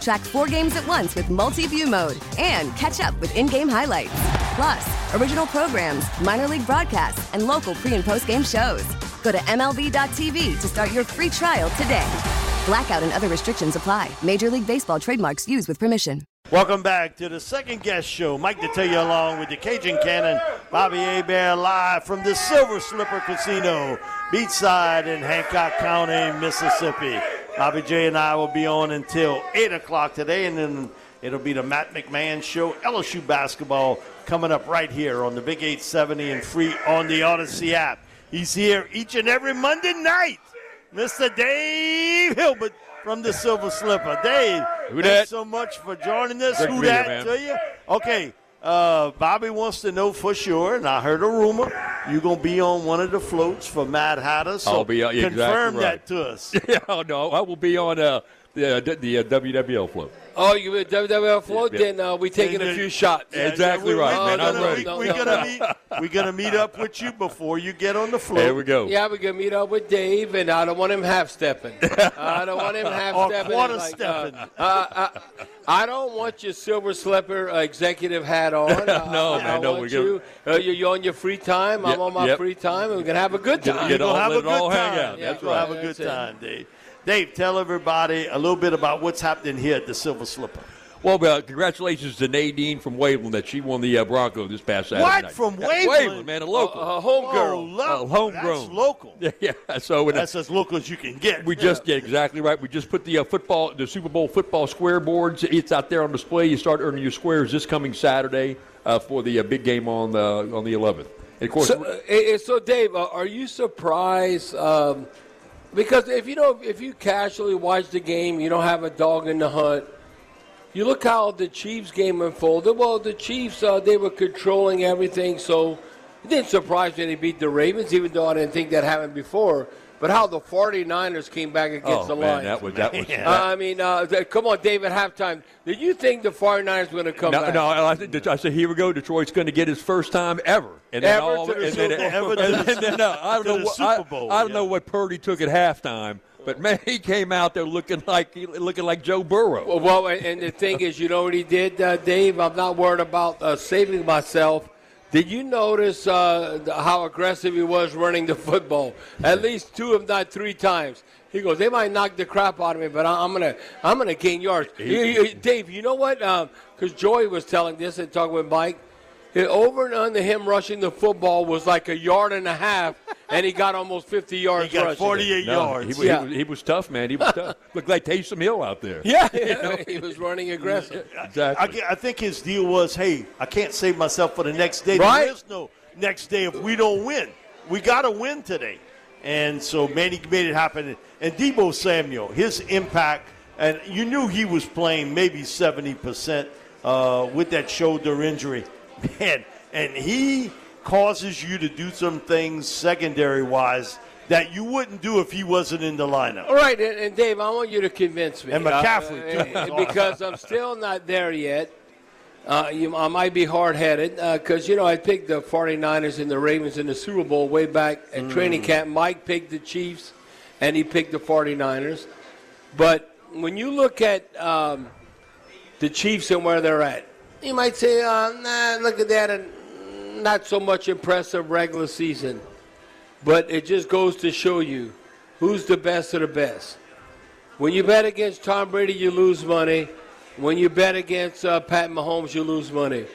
Track four games at once with multi view mode and catch up with in game highlights. Plus, original programs, minor league broadcasts, and local pre and post game shows. Go to MLB.tv to start your free trial today. Blackout and other restrictions apply. Major League Baseball trademarks used with permission. Welcome back to the second guess show. Mike Detillier along with the Cajun Cannon, Bobby Hebert live from the Silver Slipper Casino, beachside in Hancock County, Mississippi. Bobby J and I will be on until 8 o'clock today, and then it'll be the Matt McMahon Show, LSU basketball coming up right here on the Big 870 and free on the Audacy app. He's here each and every Monday night. Mr. Dave Hilbert from the Silver Slipper. Dave, Who thanks so much for joining us. Great Who Dat to you? Okay, uh, Bobby wants to know for sure, and I heard a rumor you're going to be on one of the floats for Mad Hatter. So I'll be, exactly confirm right. that to us. yeah, oh, no, I will be on uh, uh, the uh, WWL float. Oh, you with WWF float? Yeah. Then uh, we taking a few shots. Exactly we- right, we- man. We're I'm gonna, ready. we- we're gonna meet. We're gonna meet up with you before you get on the float. There we go. Yeah, we can meet up with Dave, and I don't want him half stepping. I don't want him half stepping. Or stepping. quarter stepping. Uh, uh, I don't want your silver slipper uh, executive hat on. Uh, No, I, man, I no, want we go- you. Uh, you're, you're on your free time. I'm on my yep. free time, and we're gonna have a good time. Get We're gonna have a good time. Yeah, That's We'll right. have a good time, Dave. Dave, tell everybody a little bit about what's happening here at the Silver Slipper. Well, uh, congratulations to Nadine from Waveland that she won the uh, Bronco this past Saturday What? night. From Yeah, Waveland? man, a local. A homegirl. Oh, lo- Uh, homegrown. That's local. yeah, yeah. So uh, That's as local as you can get. we just yeah, exactly right. We just put the uh, football, the Super Bowl football square boards. It's out there on display. You start earning your squares this coming Saturday uh, for the uh, big game on the on the 11th. And of course, So, uh, so Dave, uh, are you surprised? Um, because if you know, if you casually watch the game, you don't have a dog in the hunt. You look how the Chiefs game unfolded. Well, the Chiefs uh, they were controlling everything, so it didn't surprise me they beat the Ravens, even though I didn't think that happened before. But how the 49ers came back against oh the man, Lions. that was that was. Uh, I mean, uh, come on, Dave, at halftime. Did you think the 49ers were going to come No, back? no, I, think, I said, here we go. Detroit's going to get his first time ever. And then Ever all, to the and then, Super Bowl. Ever to the- and then, uh, I don't know what Super I, Bowl, I don't yeah. know what Purdy took at halftime, but man, he came out there looking like looking like Joe Burrow. Well, well, and and the thing is, you know what he did, uh, Dave? I'm not worried about uh, saving myself. Did you notice uh, how aggressive he was running the football? At least two, if not three times. He goes, they might knock the crap out of me, but I- I'm gonna, I'm gonna gain yards. You- you- Dave, you know what? Because Joey was telling this and talking with Mike. it- Over and under him rushing the football was like a yard and a half, and he got almost 50 yards He got 48 No, yards. He, was- Yeah. he, he was tough, man. He was tough. Looked like Taysom Hill out there. Yeah, he was running aggressive. exactly. I, I think his deal was, hey, I can't save myself for the next day. Right. There is no next day if we don't win. We got to win today. And so Manny made it happen. And Deebo Samuel, his impact, and you knew he was playing maybe 70% uh, with that shoulder injury. Man, and he causes you to do some things secondary wise that you wouldn't do if he wasn't in the lineup. All right, and, and Dave, I want you to convince me. And McCaffrey, too. uh, because I'm still not there yet. Uh, you, I might be hard headed because, you know, I picked the 49ers and the Ravens in the Super Bowl way back at Mm. training camp. Mike picked the Chiefs and he picked the 49ers. But when you look at um, the Chiefs and where they're at, you might say, uh, nah, look at that, and not so much impressive regular season. But it just goes to show you who's the best of the best. When you bet against Tom Brady, you lose money. When you bet against uh, Pat Mahomes, you lose money.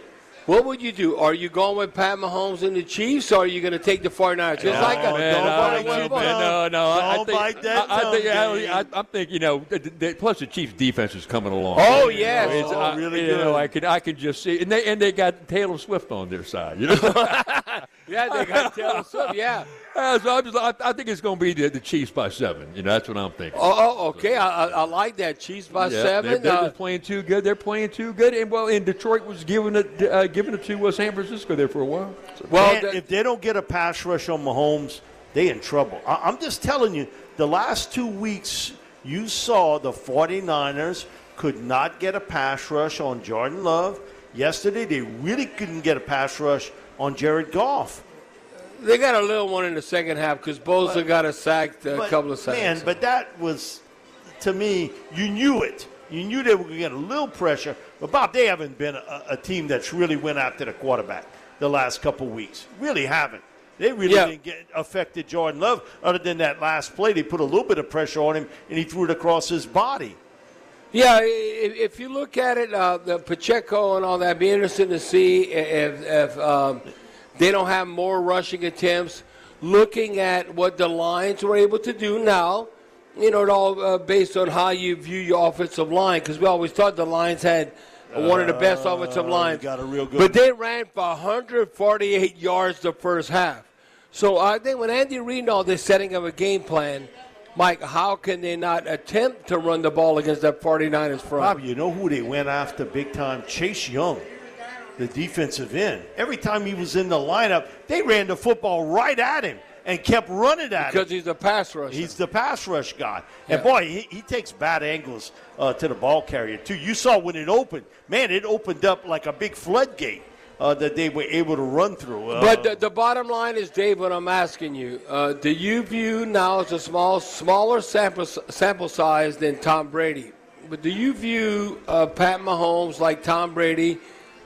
What would you do? Are you going with Pat Mahomes and the Chiefs, or are you going to take the 49ers? It's No, like a, oh, man, Man, Don't I bite don't know, man. No, no. I- I Don't think, bite that I, I think, tongue, I, Dave. I, I'm thinking, you know, th- th- plus the Chiefs' defense is coming along. Oh, yes. It's, Oh, I- really you good. know, I can, I can just see, and they, and they got Taylor Swift on their side. You know, yeah, they got Taylor Swift. Yeah. So I'm just, I, I think it's going to be the, the Chiefs by seven. You know, that's what I'm thinking. Oh, oh okay. I, I, I like that. Chiefs by Yeah, seven. They're, they're Uh, playing too good. They're playing too good. And well, and Detroit was giving it, uh, giving it to uh, San Francisco there for a while. So- well, Man, the- if they don't get a pass rush on Mahomes, they in trouble. I- I'm just telling you, the last two weeks you saw the 49ers could not get a pass rush on Jordan Love. Yesterday, they really couldn't get a pass rush on Jared Goff. they got a little one in the second half because Bosa But- got a sacked a But, couple of sacks. Man, but that was, to me, you knew it. You knew they were going to get a little pressure. But, Bob, they haven't been a, a team that's really went after the quarterback the last couple weeks. Really haven't. They really Yeah. didn't get affected Jordan Love other than that last play. They put a little bit of pressure on him, and he threw it across his body. Yeah, if, if you look at it, uh, the Pacheco and all that, be interesting to see if, if um, they don't have more rushing attempts. Looking at what the Lions were able to do now, you know, it all uh, based on how you view your offensive line, because we always thought the Lions had one of the best offensive lines. got a real good But they ran for 148 yards the first half. So I think when Andy Reid and all this setting of a game plan, Mike, how can they not attempt to run the ball against that 49ers front? Bob, you know who they went after big time? Chase Young, the defensive end. Every time he was in the lineup, they ran the football right at him and kept running at him. Because he's a pass rusher. He's the pass rush guy. And boy, he, he takes bad angles uh, to the ball carrier, too. You saw when it opened. Man, it opened up like a big floodgate uh, that they were able to run through. Uh, But the, the bottom line is, Dave, what I'm asking you, uh, do you view now as a small, smaller sample, sample size than Tom Brady? But do you view uh, Pat Mahomes like Tom Brady?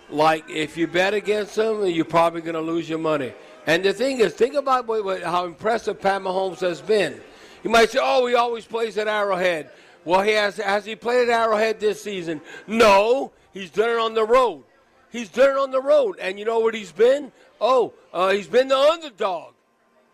Like if you bet against him, you're probably going to lose your money. And the thing is, think about what, what, how impressive Pat Mahomes has been. You might say, "Oh, he always plays at Arrowhead." Well, he has. Has he played at Arrowhead this season? No, he's done it on the road. He's it on the road, and you know what he's been? Oh, uh, he's been the underdog.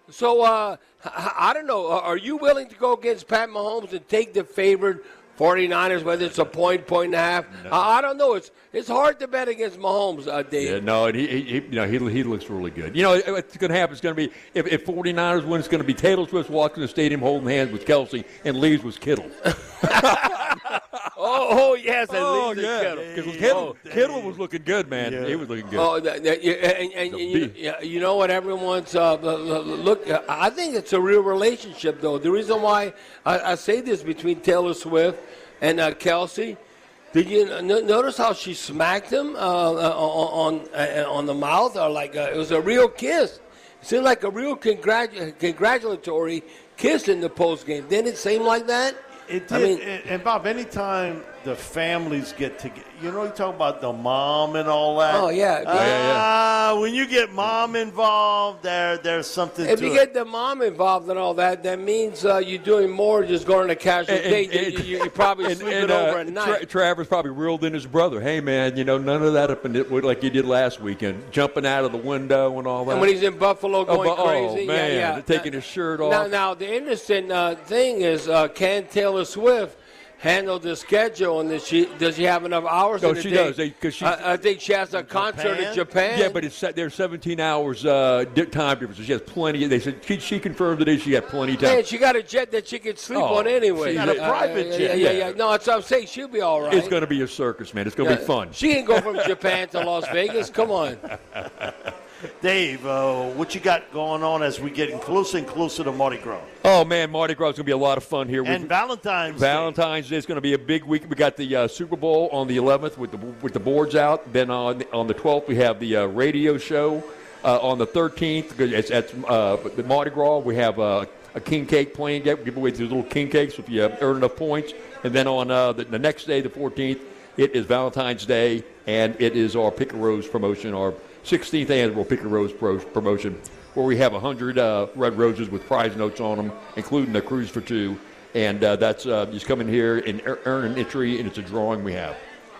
So uh, I, I don't know. Are you willing to go against Pat Mahomes and take the favored 49ers, whether it's a point, point and a half? I, I don't know. It's it's hard to bet against Mahomes, uh, Dave. Yeah, no, and he, he, he- you know, he, he looks really good. You know, it- what's going to happen is going to be if, if 49ers win, it's going to be Taylor Swift walking the stadium holding hands with Kelce and leaves with Kittle. Oh, oh yes, at oh least it's yeah, Kittle. because Kittle, Kittle was looking good, man. Yeah. He was looking good. Oh, that, that, yeah, and, and, you, yeah, you know what? Everyone's uh, l- l- look. I think it's a real relationship, though. The reason why I, I say this between Taylor Swift and uh, Kelce. Did you n- notice how she smacked him uh, uh, on uh, on the mouth, or like uh, it was a real kiss? It seemed like a real congratu- congratulatory kiss in the post game. Didn't it seem like that? It did. I mean- and, and Bob, anytime the families get together, you know, you talk about the mom and all that. Oh, yeah. Yeah, yeah. Ah, when you get mom involved, there, there's something If to you it. get the mom involved and all that, that means uh, you're doing more than just going to a casual And- date. and- you, you, are probably and- sleeping and, over uh, at Tra- night. Travis probably reeled in his brother. Hey, man, you know, none of that up in it like you did last weekend, jumping out of the window and all that. and when he's in Buffalo Oh, going but- oh, crazy, man, yeah, yeah. taking Now- his shirt Now, off. now the interesting uh, thing is, uh, can Taylor Swift handle the schedule? And does she does she have enough hours? No, in she day? does, 'cause she's- I, I think she has a concert in Japan. Yeah, but it's set- there's 17 hours uh, time difference. So she has plenty. They said she, she confirmed today she had plenty of time. Man, she got a jet that she can sleep Oh, on anyway. she got a Uh, private yeah, jet. Yeah, yeah, yeah. No, that's what I'm saying. She'll be all right. It's going to be a circus, man. It's going to Yeah, be fun. She can go from Japan to Las Vegas. Come on. Dave, uh, what you got going on as we getting closer and closer to Mardi Gras Oh man, Mardi Gras is going to be a lot of fun here. and We've- Valentine's Day. Valentine's Day is going to be a big week. We got the uh, Super Bowl on the 11th with the with the boards out. Then on the, on the 12th we have the uh, radio show. Uh, on the 13th, it's at uh, the Mardi Gras. We have uh, a king cake playing. Get give away these little king cakes if you earn enough points. And then on uh, the, the next day, the 14th, it is Valentine's Day, and it is our Pick a Rose promotion, our 16th annual Pick a Rose pro- promotion, where we have 100 uh, red roses with prize notes on them, including a cruise for two. And uh, that's uh, just come in here and ear- earn an entry, and it's a drawing we have.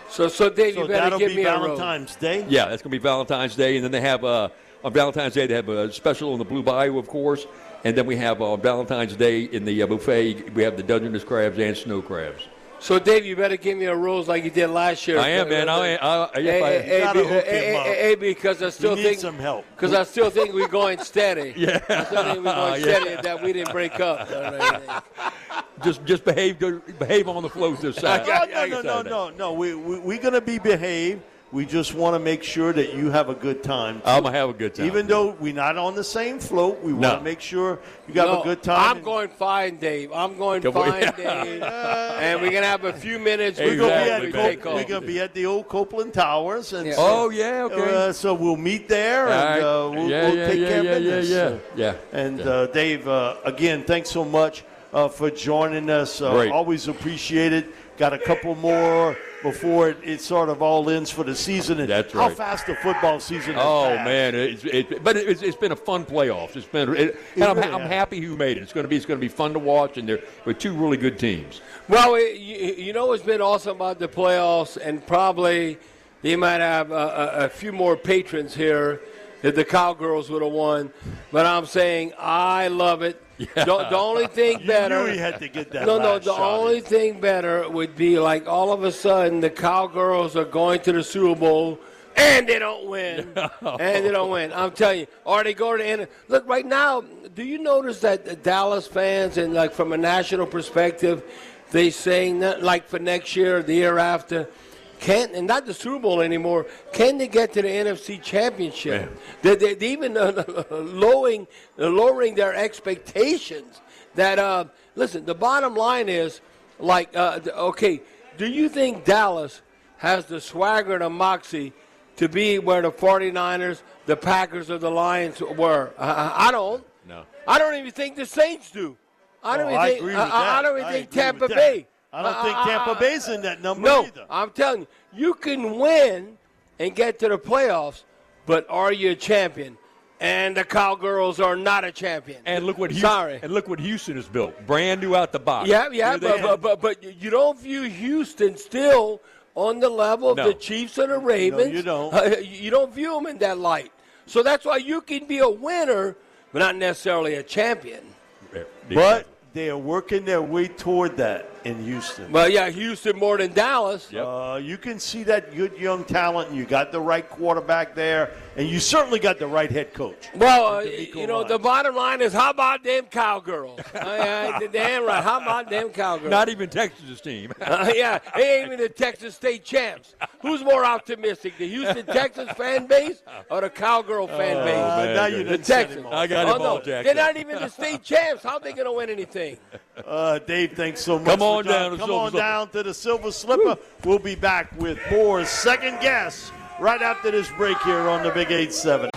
So, so Dave, So you better that'll give be me a rose. Valentine's Day. Yeah, that's going to be Valentine's Day, and then they have uh, on Valentine's Day they have a special on the Blue Bayou, of course, and then we have on Valentine's Day in the uh, buffet we have the Dungeness crabs and snow crabs. So, Dave, you better give me a rose like you did last year. I am, man. I, I, I, if I- hey, hey, gotta be- hook hey, him up. hey, hey, because I still think some help. Because I still think we're going steady. Yeah. I still think we're going steady that we didn't break up. just just behave behave on the float this side. No, no, no, no, no. We, we, we're going to be behaved. We just want to make sure that you have a good time. I'm gonna have a good time. Even though we're not on the same float, we No. want to make sure you have No, a good time. I'm going fine, Dave. I'm going Come on. fine, Dave. and we're gonna have a few minutes We're gonna, be Exactly, we at Cop- we're gonna be at the old Copeland Towers, and Yeah. so, Oh yeah, okay. uh, so we'll meet there, All and uh, we'll, yeah, we'll yeah, take yeah, care yeah, of business. yeah, yeah, yeah. And uh, Dave, uh, again, thanks so much uh, for joining us. Uh, Great. Always appreciate it. Got a couple more before it, it sort of all ends for the season. And That's How fast the football season has Oh passed. man, it's, it, but it's, it's been a fun playoffs. It's been, it, and I'm, really I'm happy who made it. It's going to be it's going to be fun to watch, and they're with two really good teams. Well, it, you, you know what's been awesome about the playoffs, and probably they might have a, a, a few more patrons here if the Cowgirls would have won. But I'm saying I love it. The, the only thing You better. knew he had to get that. no, no. The shot only in. thing better would be like all of a sudden the Cowgirls are going to the Super Bowl and they don't win, and they don't win. I'm telling you, or they go to the end. Look, right now, do you notice that the Dallas fans and like from a national perspective, they saying that like for next year, or the year after. Can and not the Super Bowl anymore. Can they get to the NFC Championship? They, they, even uh, lowering uh, lowering their expectations. That uh, listen, the bottom line is like uh, okay. Do you think Dallas has the swagger and the moxie to be where the 49ers, the Packers, or the Lions were? Uh, I don't. No. I don't even think the Saints do. I don't Oh, even I think. I, I- I don't even I think Tampa. Bay. I don't think Tampa I- Bay's in that number no, either. I'm telling you, you can win and get to the playoffs, but are you a champion? And the Cowgirls are not a champion. And look what Houston, Sorry. and look what Houston has built, brand new out the box. Yeah, yeah, but, but, but, but you don't view Houston still on the level of No. the Chiefs and the Ravens. No, you don't. Uh, you don't view them in that light. So that's why you can be a winner, but not necessarily a champion. But they are working their way toward that in Houston. Well, yeah, Houston more than Dallas. Yep. Uh, you can see that good young talent, and you got the right quarterback there, and you certainly got the right head coach. Well, uh, you know, Ryans. the bottom line is how about them cowgirls? uh, damn right. How about them cowgirls? not even Texas' team. Uh, yeah, they ain't even the Texas State champs. Who's more optimistic, the Houston Texans fan base or the Cowgirl fan base? Man, now good. you the didn't Texans. I got oh, him no, all jacked They're up. not even the state champs. How are they going to win anything? Uh, Dave, thanks so much. Come for on joining- down to Come Silver on Slipper. down to the Silver Slipper. We'll be back with more second guess right after this break here on the Big 8-7.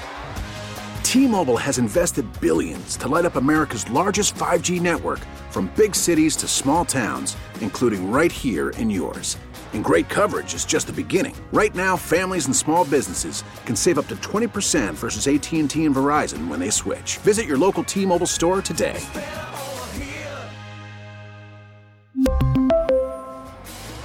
T-Mobile has invested billions to light up America's largest 5G network from big cities to small towns, including right here in yours. And great coverage is just the beginning. Right now, families and small businesses can save up to 20% versus AT&T and Verizon when they switch. Visit your local T-Mobile store today.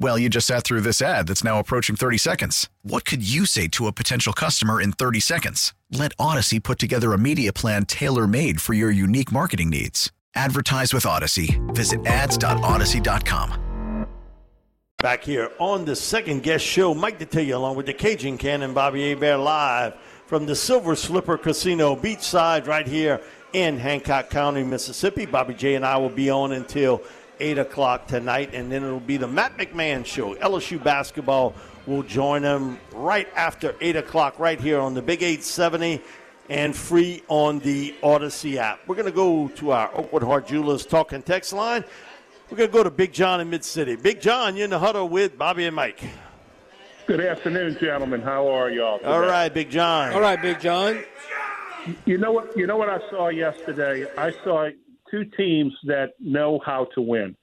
Well, you just sat through this ad that's now approaching 30 seconds. What could you say to a potential customer in 30 seconds? Let Audacy put together a media plan tailor made for your unique marketing needs. Advertise with Audacy. Visit ads.audacy.com. Back here on the second guess show, Mike Detillier along with the Cajun Cannon, Bobby Hebert live from the Silver Slipper Casino beachside right here in Hancock County, Mississippi. Bobby J and I will be on until 8 o'clock tonight, and then it'll be the Matt McMahon Show. LSU basketball will join them right after 8 o'clock, right here on the Big 870 and free on the Audacy app. We're going to go to our Oakwood Heart Jewelers talking text line. We're going to go to Big John in Mid City. Big John, you're in the huddle with Bobby and Mike. Good afternoon, gentlemen. How are y'all? Today? All right, Big John. All right, Big John. You know what? You know what I saw yesterday. I saw two teams that know how to win,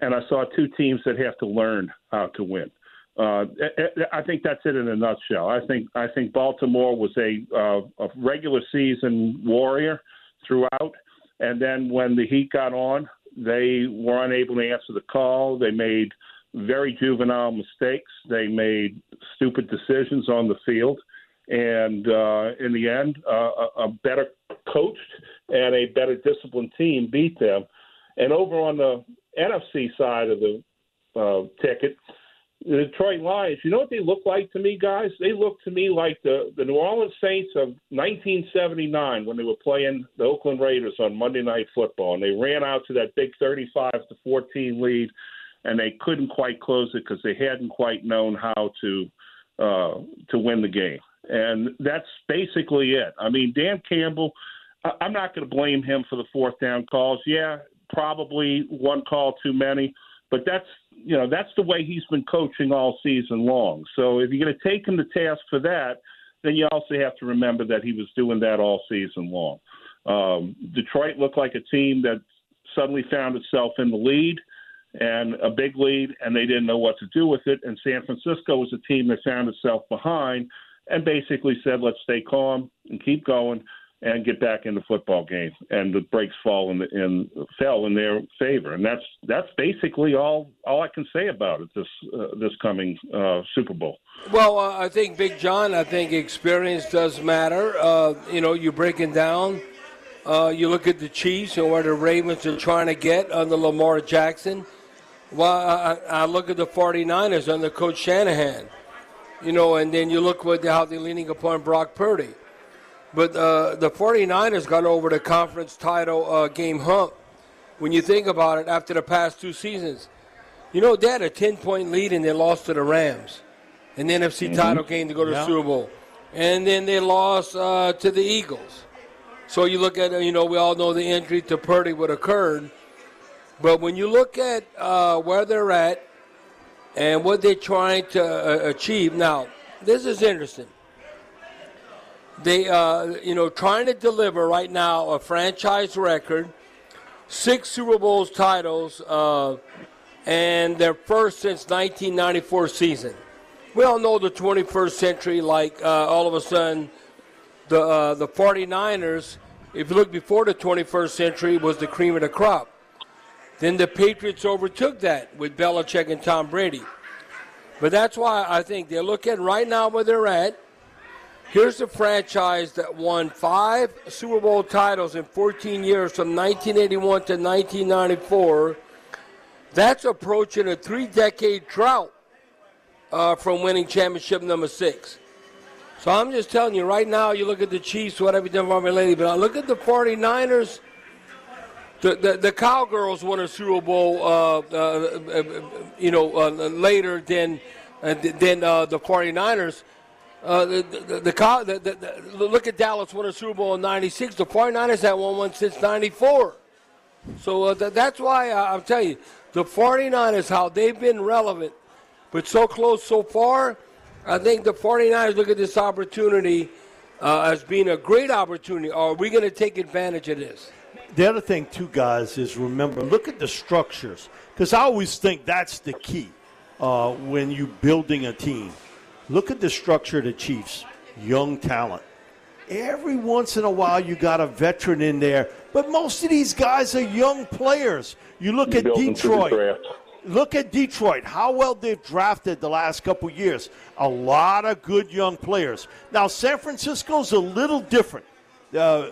and I saw two teams that have to learn how to win. Uh, I think that's it in a nutshell. I think I think Baltimore was a, uh, a regular season warrior throughout, and then when the Heat got on, they were unable to answer the call. They made very juvenile mistakes. They made stupid decisions on the field. And uh, in the end, uh, a better coached and a better disciplined team beat them. And over on the NFC side of the uh, ticket, the Detroit Lions, you know what they look like to me, guys? They look to me like the, the New Orleans Saints of 1979 when they were playing the Oakland Raiders on Monday Night Football. And they ran out to that big 35 to 14 lead and they couldn't quite close it because they hadn't quite known how to uh, to win the game. And that's basically it. I mean, Dan Campbell, I- I'm not going to blame him for the fourth down calls. Yeah, probably one call too many, but that's you know that's the way he's been coaching all season long. So if you're going to take him to task for that, then you also have to remember that he was doing that all season long. Um, Detroit looked like a team that suddenly found itself in the lead and a big lead, and they didn't know what to do with it. And San Francisco was a team that found itself behind and basically said, "Let's stay calm and keep going." And get back in the football game, and the breaks fall in, the, in fell in their favor, and that's that's basically all all I can say about it this uh, this coming uh, Super Bowl. Well, uh, I think Big John, I think experience does matter. Uh, you know, you're breaking down. Uh, you look at the Chiefs and where the Ravens are trying to get under Lamar Jackson. Well, I, I look at the 49ers under Coach Shanahan, you know, and then you look at how they're leaning upon Brock Purdy. But uh, the 49ers got over the conference title uh, game hump when you think about it after the past two seasons. You know, they had a 10 point lead and they lost to the Rams the NFC mm-hmm. title game to go to yeah. the Super Bowl. And then they lost uh, to the Eagles. So you look at, you know, we all know the injury to Purdy would occurred. But when you look at uh, where they're at and what they're trying to uh, achieve, now this is interesting. They, uh, you know, trying to deliver right now a franchise record, six Super Bowls titles, uh, and their first since 1994 season. We all know the 21st century, like uh, all of a sudden, the uh, the 49ers. If you look before the 21st century, was the cream of the crop. Then the Patriots overtook that with Belichick and Tom Brady. But that's why I think they're looking right now where they're at. Here's a franchise that won five Super Bowl titles in 14 years from 1981 to 1994. That's approaching a three decade drought uh, from winning championship number six. So I'm just telling you right now, you look at the Chiefs, whatever me lately, but I look at the 49ers the, the, Cowgirls won a Super Bowl, uh, uh, you know, uh, later than uh, than uh, the 49ers. Uh, the, the, the, the, look at Dallas won a Super Bowl in 96. The 49ers have won one since 94. So that's why I, I'm telling you, the 49ers, how they've been relevant, but so close so far, I think the 49ers look at this opportunity as being a great opportunity. Are we going to take advantage of this? The other thing, too, guys, is remember look at the structures because I always think that's the key uh, when you're building a team. Look at the structure of the Chiefs, young talent. Every once in a while, you got a veteran in there, but most of these guys are young players. You look you at Detroit. Look at Detroit, how well they've drafted the last couple years. A lot of good young players. Now, San Francisco's a little different uh,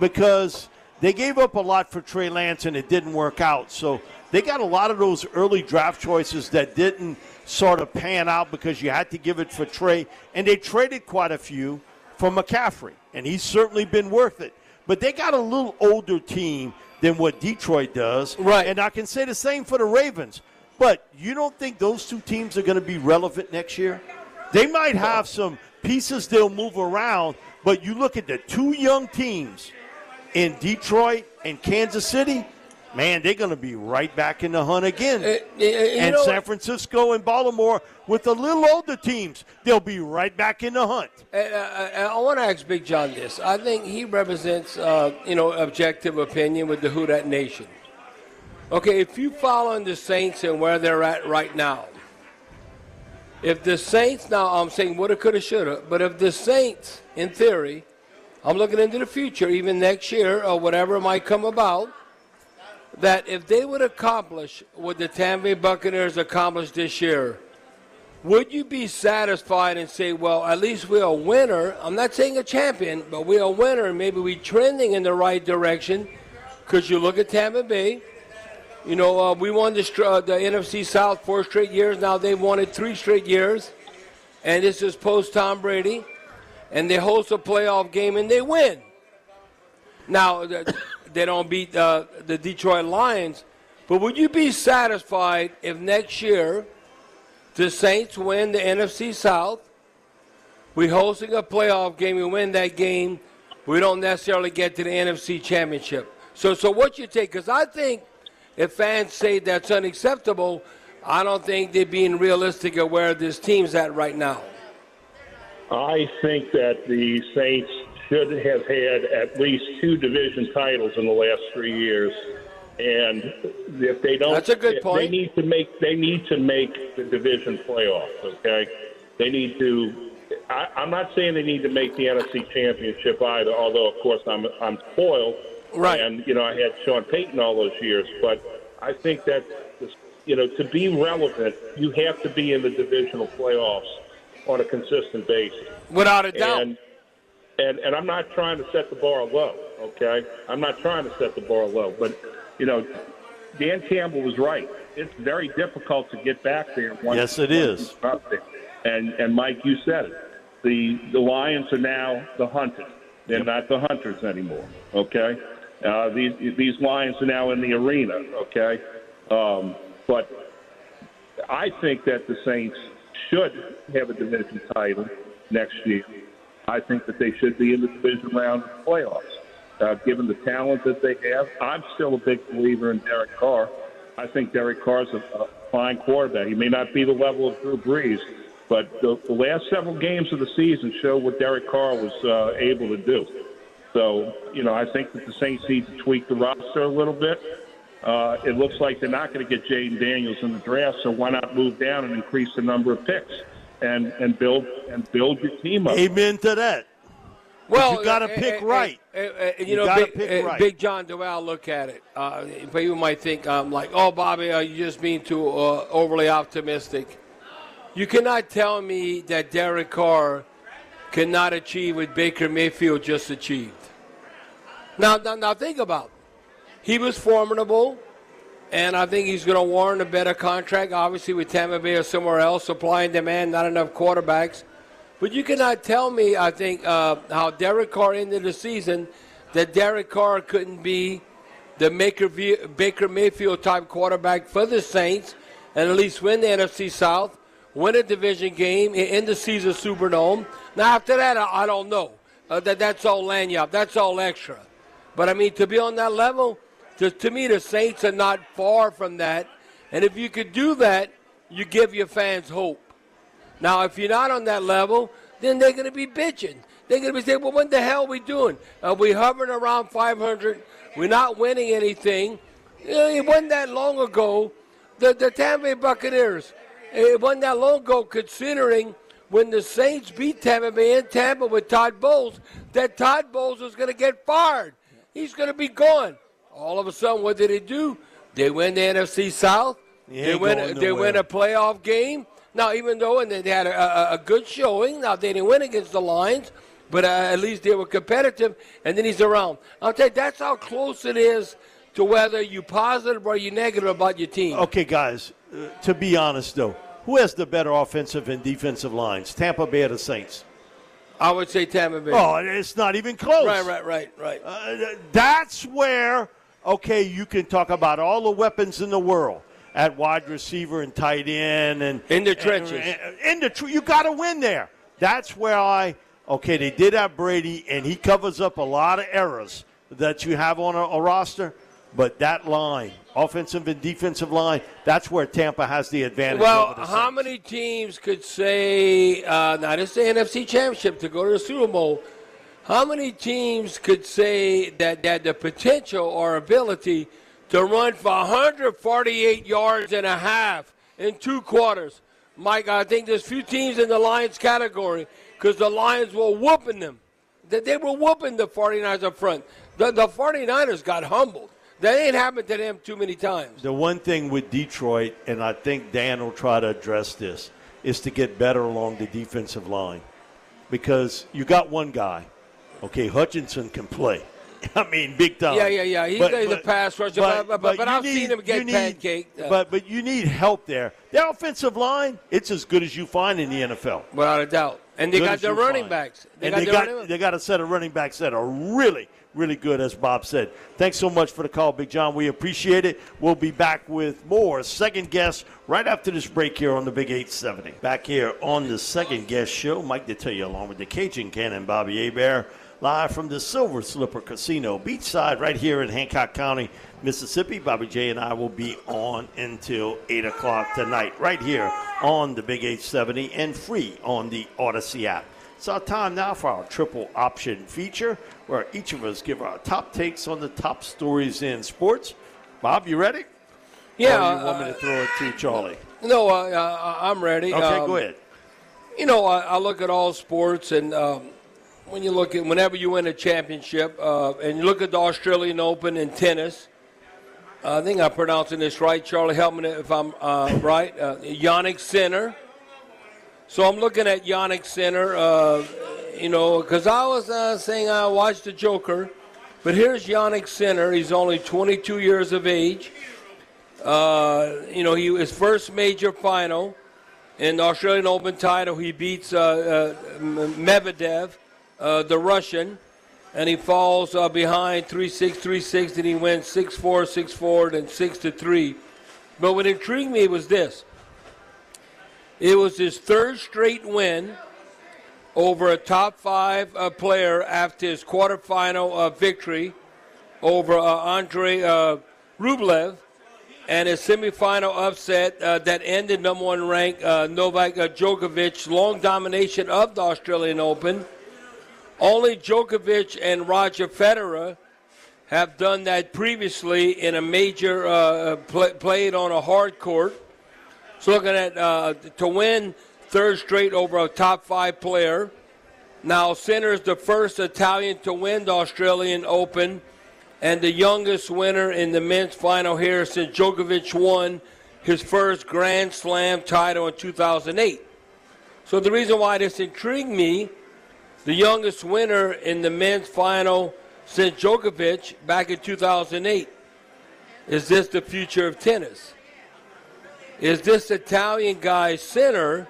because they gave up a lot for Trey Lance and it didn't work out. So they got a lot of those early draft choices that didn't sort of pan out because you had to give it for Trey. And they traded quite a few for McCaffrey, and he's certainly been worth it. but they got a little older team than what Detroit does. Right. And I can say the same for the Ravens. But you don't think those two teams are going to be relevant next year? They might have some pieces they'll move around, but you look at the two young teams in Detroit and Kansas City, man, they're going to be right back in the hunt again. Uh, uh, and San Francisco and Baltimore with the little older teams, they'll be right back in the hunt. Uh, I want to ask Big John this. I think he represents, uh, you know, objective opinion with the Who Nation. Okay, if you follow the Saints and where they're at right now, if the Saints now, I'm saying woulda, coulda, shoulda, but if the Saints, in theory, I'm looking into the future, even next year or whatever might come about, that if they would accomplish what the Tampa Bay Buccaneers accomplished this year, would you be satisfied and say, well, at least we're a winner? I'm not saying a champion, but we're a winner, maybe we're trending in the right direction. Because you look at Tampa Bay, you know, uh, we won the, uh, the NFC South four straight years. Now they've won it three straight years. And this is post Tom Brady. And they host a playoff game and they win. Now, they don't beat uh, the Detroit Lions. But would you be satisfied if next year the Saints win the NFC South? We're hosting a playoff game. We win that game. We don't necessarily get to the NFC Championship. So, so what you take? Because I think if fans say that's unacceptable, I don't think they're being realistic of where this team's at right now. I think that the Saints should have had at least two division titles in the last three years, and if they don't, That's a good point. They need to make they need to make the division playoffs. Okay, they need to. I, I'm not saying they need to make the NFC Championship either. Although, of course, I'm I'm spoiled, right? And you know, I had Sean Payton all those years, but I think that you know to be relevant, you have to be in the divisional playoffs on a consistent basis. Without a doubt. And, and and I'm not trying to set the bar low, okay? I'm not trying to set the bar low, but you know, Dan Campbell was right. It's very difficult to get back there. Once, Yes, it once is. you're up there. And and Mike, you said it. The the Lions are now the hunted. They're not the hunters anymore. Okay. Uh, these these Lions are now in the arena. Okay. Um, but I think that the Saints should have a division title next year. I think that they should be in the division round of playoffs. Uh, given the talent that they have, I'm still a big believer in Derek Carr. I think Derek Carr's a, a fine quarterback. He may not be the level of Drew Brees, but the, the last several games of the season show what Derek Carr was uh, able to do. So, you know, I think that the Saints need to tweak the roster a little bit. Uh, it looks like they're not going to get Jayden Daniels in the draft, so why not move down and increase the number of picks and and build and build your team up? Amen to that. Well, you got to uh, pick uh, right. uh, uh, uh, you, You know, gotta Big, pick uh, right. Big John, the way I look at it, uh, people might think I'm like, oh, Bobby, are you just being too uh, overly optimistic? You cannot tell me that Derek Carr cannot achieve what Baker Mayfield just achieved. Now, now, now think about it. He was formidable, and I think he's going to warrant a better contract, obviously, with Tampa Bay or somewhere else, supply and demand, not enough quarterbacks. But you cannot tell me, I think, uh, how Derek Carr ended the season, that Derek Carr couldn't be the Baker, Baker Mayfield type quarterback for the Saints and at least win the NFC South, win a division game in the Caesar Superdome. Now, after that, I, I don't know. Uh, that, that's all lagniappe. That's all extra. But, I mean, to be on that level, to, to me, the Saints are not far from that. And if you could do that, you give your fans hope. Now, if you're not on that level, then they're going to be bitching. They're going to be saying, well, what the hell are we doing? Are we hovering around 500? We're not winning anything. Know, it wasn't that long ago. The, the Tampa Bay Buccaneers, eh, it wasn't that long ago considering when the Saints beat Tampa Bay in Tampa with Todd Bowles, that Todd Bowles was going to get fired. He's going to be gone. All of a sudden, what did they do? They win the NFC South. They win, they win a playoff game. Now, even though and they had a, a, a good showing, now they didn't win against the Lions, but uh, at least they were competitive, and then he's around. I'll tell you, that's how close it is to whether you positive or you negative about your team. Okay, guys, uh, to be honest, though, who has the better offensive and defensive lines, Tampa Bay or the Saints? I would say Tampa Bay. Oh, it's not even close. Right, right, right, right. Uh, that's where, okay, you can talk about all the weapons in the world at wide receiver and tight end and in the trenches. And, in the tr- you got to win there. That's where I okay. They did have Brady, and he covers up a lot of errors that you have on a, a roster. But that line, offensive and defensive line, that's where Tampa has the advantage. Well, over the how many teams could say, uh, not just the NFC Championship, to go to the Super Bowl? How many teams could say that that the potential or ability to run for 148 yards and a half in two quarters? Mike, I think there's few teams in the Lions category because the Lions were whooping them. They, they were whooping the 49ers up front. The, the 49ers got humbled. That ain't happened to them too many times. The one thing with Detroit, and I think Dan will try to address this, is to get better along the defensive line. Because you got one guy, okay, Hutchinson can play. I mean, big time. Yeah, yeah, yeah. He's the pass rusher, but- but- but you I've seen him get you pancaked. Uh, But but you need help there. The offensive line, it's as good as you find in the NFL. Without a doubt. And they Good got their running find. backs. They and got they got they got a set of running backs that are really really good, as Bob said. Thanks so much for the call, Big John. We appreciate it. We'll be back with more second guess right after this break here on the Big 870. Back here on the second guess show, Mike you along with the Cajun Cannon, Bobby Hebert, live from the Silver Slipper Casino, beachside, right here in Hancock County, Mississippi. Bobby J and I will be on until 8 o'clock tonight, right here on the Big 870 and free on the Audacy app. It's our time now for our triple option feature, where each of us give our top takes on the top stories in sports. Bob, you ready? Yeah, Or you want me to throw it to Charlie? No, uh, uh, I'm ready. Okay, Um, go ahead. You know, I, I look at all sports, and um, when you look at whenever you win a championship, uh, and you look at the Australian Open in tennis, I think I'm pronouncing this right. Charlie, help me if I'm uh, right. Uh, Jannik Sinner. So I'm looking at Jannik Sinner, uh, you know, because I was uh, saying I watched the Joker, but here's Jannik Sinner. He's only 22 years of age. Uh, you know, he his first major final in the Australian Open title. He beats uh, uh, Medvedev, uh, the Russian, and he falls uh, behind 3-6, 3-6, and he wins 6-4, 6-4, then 6-3. But what intrigued me was this. It was his third straight win over a top five uh, player after his quarterfinal uh, victory over uh, Andre uh, Rublev and his semifinal upset uh, that ended number one ranked uh, Novak Djokovic long domination of the Australian Open. Only Djokovic and Roger Federer have done that previously in a major uh, play, played on a hard court. So looking at uh, to win third straight over a top five player. Now Sinner is the first Italian to win the Australian Open and the youngest winner in the men's final here since Djokovic won his first Grand Slam title in 2008. So the reason why this intrigued me, the youngest winner in the men's final since Djokovic back in 2008, is this the future of tennis? Is this Italian guy Sinner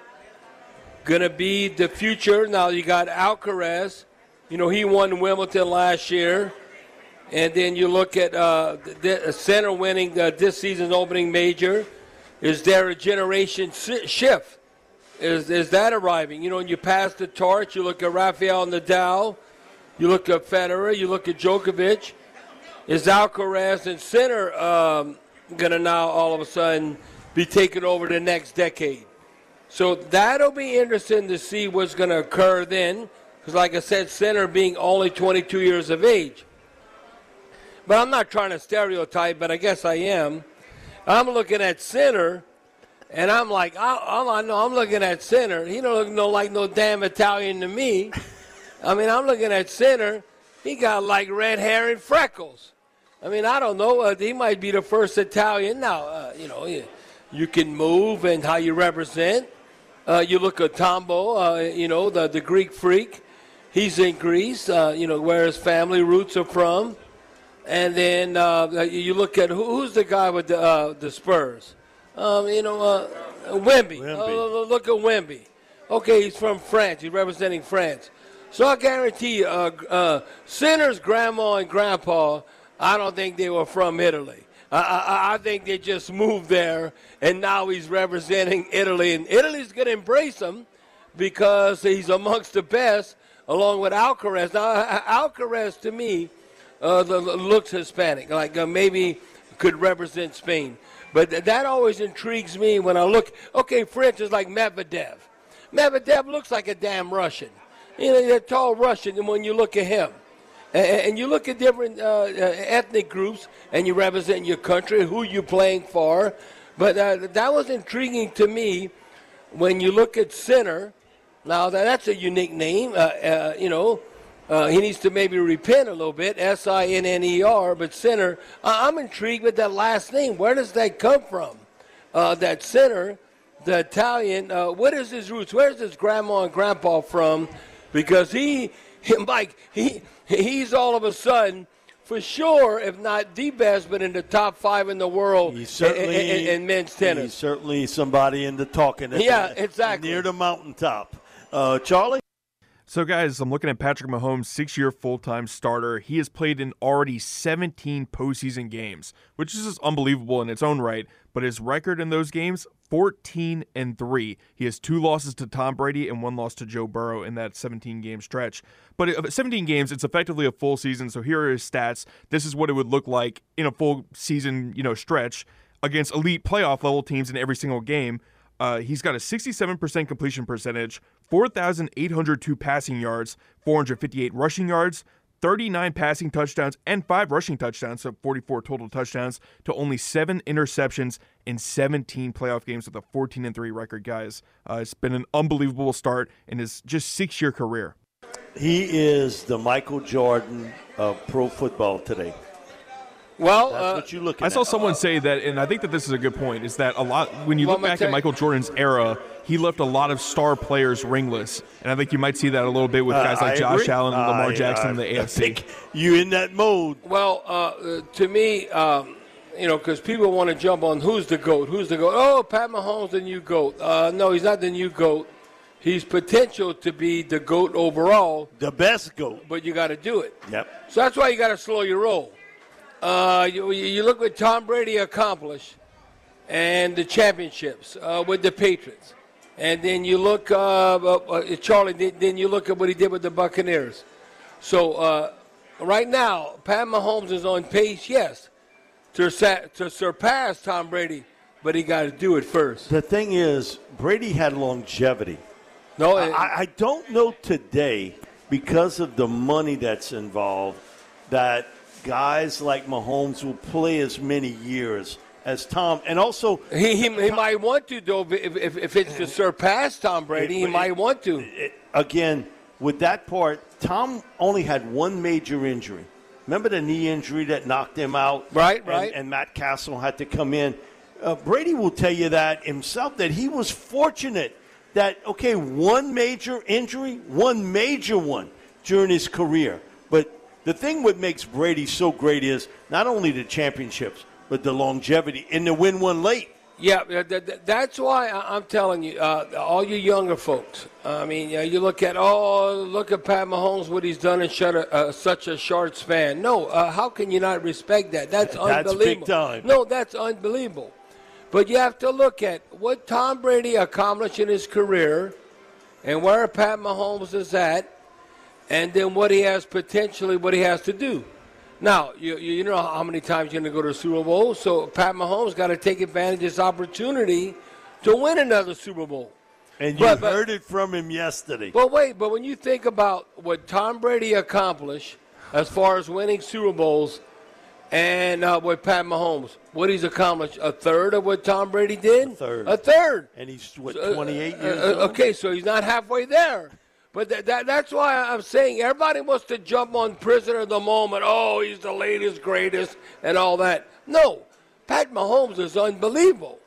going to be the future? Now you got Alcaraz, you know he won Wimbledon last year. And then you look at uh, the Sinner winning uh, this season's opening major. Is there a generation shift? Is, is that arriving? You know, when you pass the torch, you look at Rafael Nadal, you look at Federer, you look at Djokovic. Is Alcaraz and Sinner um, going to now all of a sudden be taken over the next decade? So that'll be interesting to see what's going to occur then. Because, like I said, Sinner being only 22 years of age. But I'm not trying to stereotype, but I guess I am. I'm looking at Sinner, and I'm like, I, all I know, I'm looking at Sinner. He don't look no like no damn Italian to me. I mean, I'm looking at Sinner. He got like red hair and freckles. I mean, I don't know. Uh, he might be the first Italian. Now, uh, you know, you, you can move and how you represent. Uh, you look at Tombo, uh, you know, the, the Greek freak. He's in Greece, uh, you know, where his family roots are from. And then uh, you look at who, who's the guy with the, uh, the Spurs? Um, you know, uh, Wemby. Uh, look at Wemby. Okay, he's from France. He's representing France. So I guarantee you, uh, uh, Sinner's grandma and grandpa, I don't think they were from Italy. I, I, I think they just moved there, and now he's representing Italy, and Italy's going to embrace him because he's amongst the best, along with Alcaraz. Now, Alcaraz to me uh, looks Hispanic, like uh, maybe could represent Spain. But th- that always intrigues me when I look. Okay, for instance, like Medvedev. Medvedev looks like a damn Russian. You know, a tall Russian, and when you look at him, and, and you look at different uh, uh, ethnic groups, and you represent your country, who you're playing for. But uh, that was intriguing to me when you look at Sinner. Now that that's a unique name, uh, uh, you know. Uh, he needs to maybe repent a little bit, S I N N E R, but Sinner. I'm intrigued with that last name. Where does that come from? that Sinner, the Italian, what is his roots? Where's his grandma and grandpa from? Because he, Mike, he, he's all of a sudden for sure, if not the best, but in the top five in the world he's certainly, in, in, in men's tennis. He's certainly somebody in the talking. Yeah, exactly. Near the mountaintop. Uh, Charlie? So, guys, I'm looking at Patrick Mahomes, six year full time starter. He has played in already 17 postseason games, which is just unbelievable in its own right. But his record in those games, 14 and 3. He has two losses to Tom Brady and one loss to Joe Burrow in that 17 game stretch. But 17 games, it's effectively a full season. So here are his stats. This is what it would look like in a full season, you know, stretch against elite playoff level teams in every single game. Uh, he's got a 67% completion percentage, 4,802 passing yards, 458 rushing yards, 39 passing touchdowns, and five rushing touchdowns, so 44 total touchdowns, to only seven interceptions in 17 playoff games with a 14 and 3 record, guys. Uh, it's been an unbelievable start in his just six year career. He is the Michael Jordan of pro football today. Well, that's uh, what you look. I saw someone say that, and I think that this is a good point. Is that a lot when you Well, look back tell at Michael Jordan's era, he left a lot of star players ringless, and I think you might see that a little bit with Uh, guys like I Josh agree. Allen and Lamar I- Jackson in the I AFC. think you in that mode. Well, uh, uh, to me, um, you know, because people want to jump on who's the GOAT, who's the GOAT. Oh, Pat Mahomes, the new GOAT. Uh, no, he's not the new GOAT. He's potential to be the GOAT overall, The best goat. but you got to do it. Yep. So that's why you got to slow your roll. Uh, you, you look what Tom Brady accomplished and the championships uh, with the Patriots. And then you look, uh, uh, uh, Charlie, then- you look at what he did with the Buccaneers. So uh, right now, Pat Mahomes is on pace, yes, to, sa- to surpass Tom Brady, but he got to do it first. The thing is, Brady had longevity. No, I, I don't know today because of the money that's involved that guys like Mahomes will play as many years as Tom, and also he, he, he might want to though if, if, if it's to surpass Tom Brady, he It- might want to. it- again with that part. Tom only had one major injury. Remember the knee injury that knocked him out, Right, And- right. And, Matt Cassel had to come in. Uh, Brady will tell you that himself that he was fortunate that okay, one major injury, one major one during his career, the thing what makes Brady so great is not only the championships, but the longevity and the win one late. Yeah, th- th- th- that's why I'm telling you, uh, all you younger folks. I mean, you look at oh, look at Pat Mahomes, what he's done in shut a, uh, such a short span. No, uh, how can you not respect that? That's That's unbelievable. big time. No, that's unbelievable. But you have to look at what Tom Brady accomplished in his career, and where Pat Mahomes is at, and then what he has potentially, what he has to do. Now, you, you know how many times you're going to go to the Super Bowl, so Pat Mahomes got to take advantage of this opportunity to win another Super Bowl. And you But- but- heard it from him yesterday. But wait, but when you think about what Tom Brady accomplished as far as winning Super Bowls and uh, with Pat Mahomes, what he's accomplished, a third of what Tom Brady did? A third. A third. and he's what Uh, 28 uh, years uh, old. Okay, so he's not halfway there. But that, that, that's why I'm saying everybody wants to jump on prisoner of the moment. Oh, he's the latest, greatest, and all that. No, Pat Mahomes is unbelievable.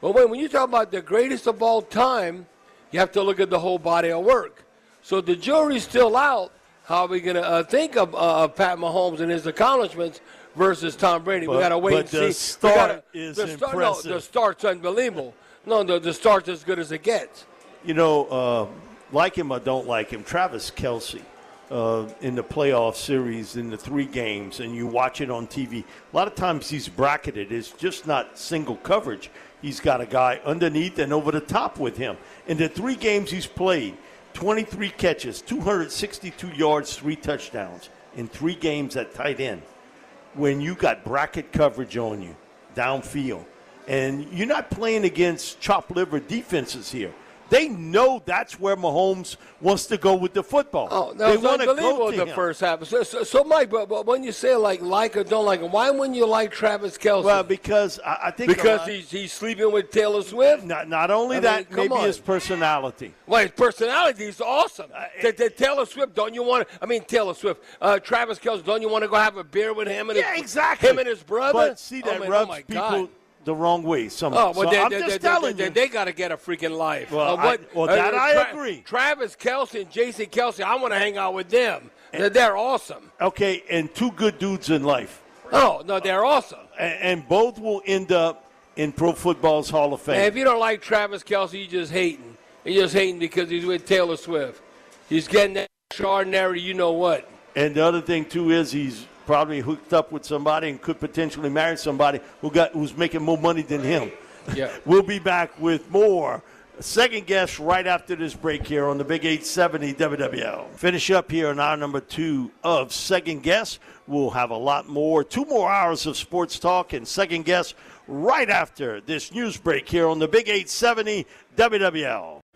But when, when you talk about the greatest of all time, you have to look at the whole body of work. So the jury's still out. How are we going to uh, think of uh, of Pat Mahomes and his accomplishments versus Tom Brady? we But- got to wait and see. the We start gotta- is the start, no, impressive. the start's unbelievable. No, the, the start's as good as it gets. You know, uh, like him or don't like him, Travis Kelce. Uh, in the playoff series in the three games and you watch it on TV, a lot of times he's bracketed. It's just not single coverage. He's got a guy underneath and over the top with him. In the three games he's played, 23 catches, 262 yards, three touchdowns in three games at tight end. When you got bracket coverage on you downfield, and you're not playing against chop liver defenses here. They know that's where Mahomes wants to go with the football. Oh, they that was unbelievable the him. first half. So, so, so Mike, but, but, when you say like like or don't like him, why wouldn't you like Travis Kelce? Well, because I, I think because lot, he's he's sleeping with Taylor Swift. Not not only I that, mean, maybe on. his personality. Well, his personality is awesome. Uh, the, the Taylor Swift, don't you want? to I mean, Taylor Swift, uh, Travis Kelce, don't you want to go have a beer with him and yeah, his, exactly. him and his brother? But see that oh, man, rubs oh people. God the wrong way. Some, oh, well, so they, I'm they, just they, telling they, you. They, got to get a freaking life. Well, uh, what, I, well that uh, I Tra- agree. Travis Kelce and Jason Kelce, I want to hang out with them. And, they're awesome. Okay, and two good dudes in life. Oh, no, they're awesome. And, and both will end up in Pro Football's Hall of Fame. And if you don't like Travis Kelce, you're just hating. You're just hating because he's with Taylor Swift. He's getting that extraordinary, you know what. And the other thing, too, is he's probably hooked up with somebody and could potentially marry somebody who got who's making more money than him. Yeah. we'll be back with more second guess right after this break here on the Big 870 WWL. Finish up here on hour number two of second guess. We'll have a lot more, two more hours of sports talk and second guess right after this news break here on the Big 870 WWL.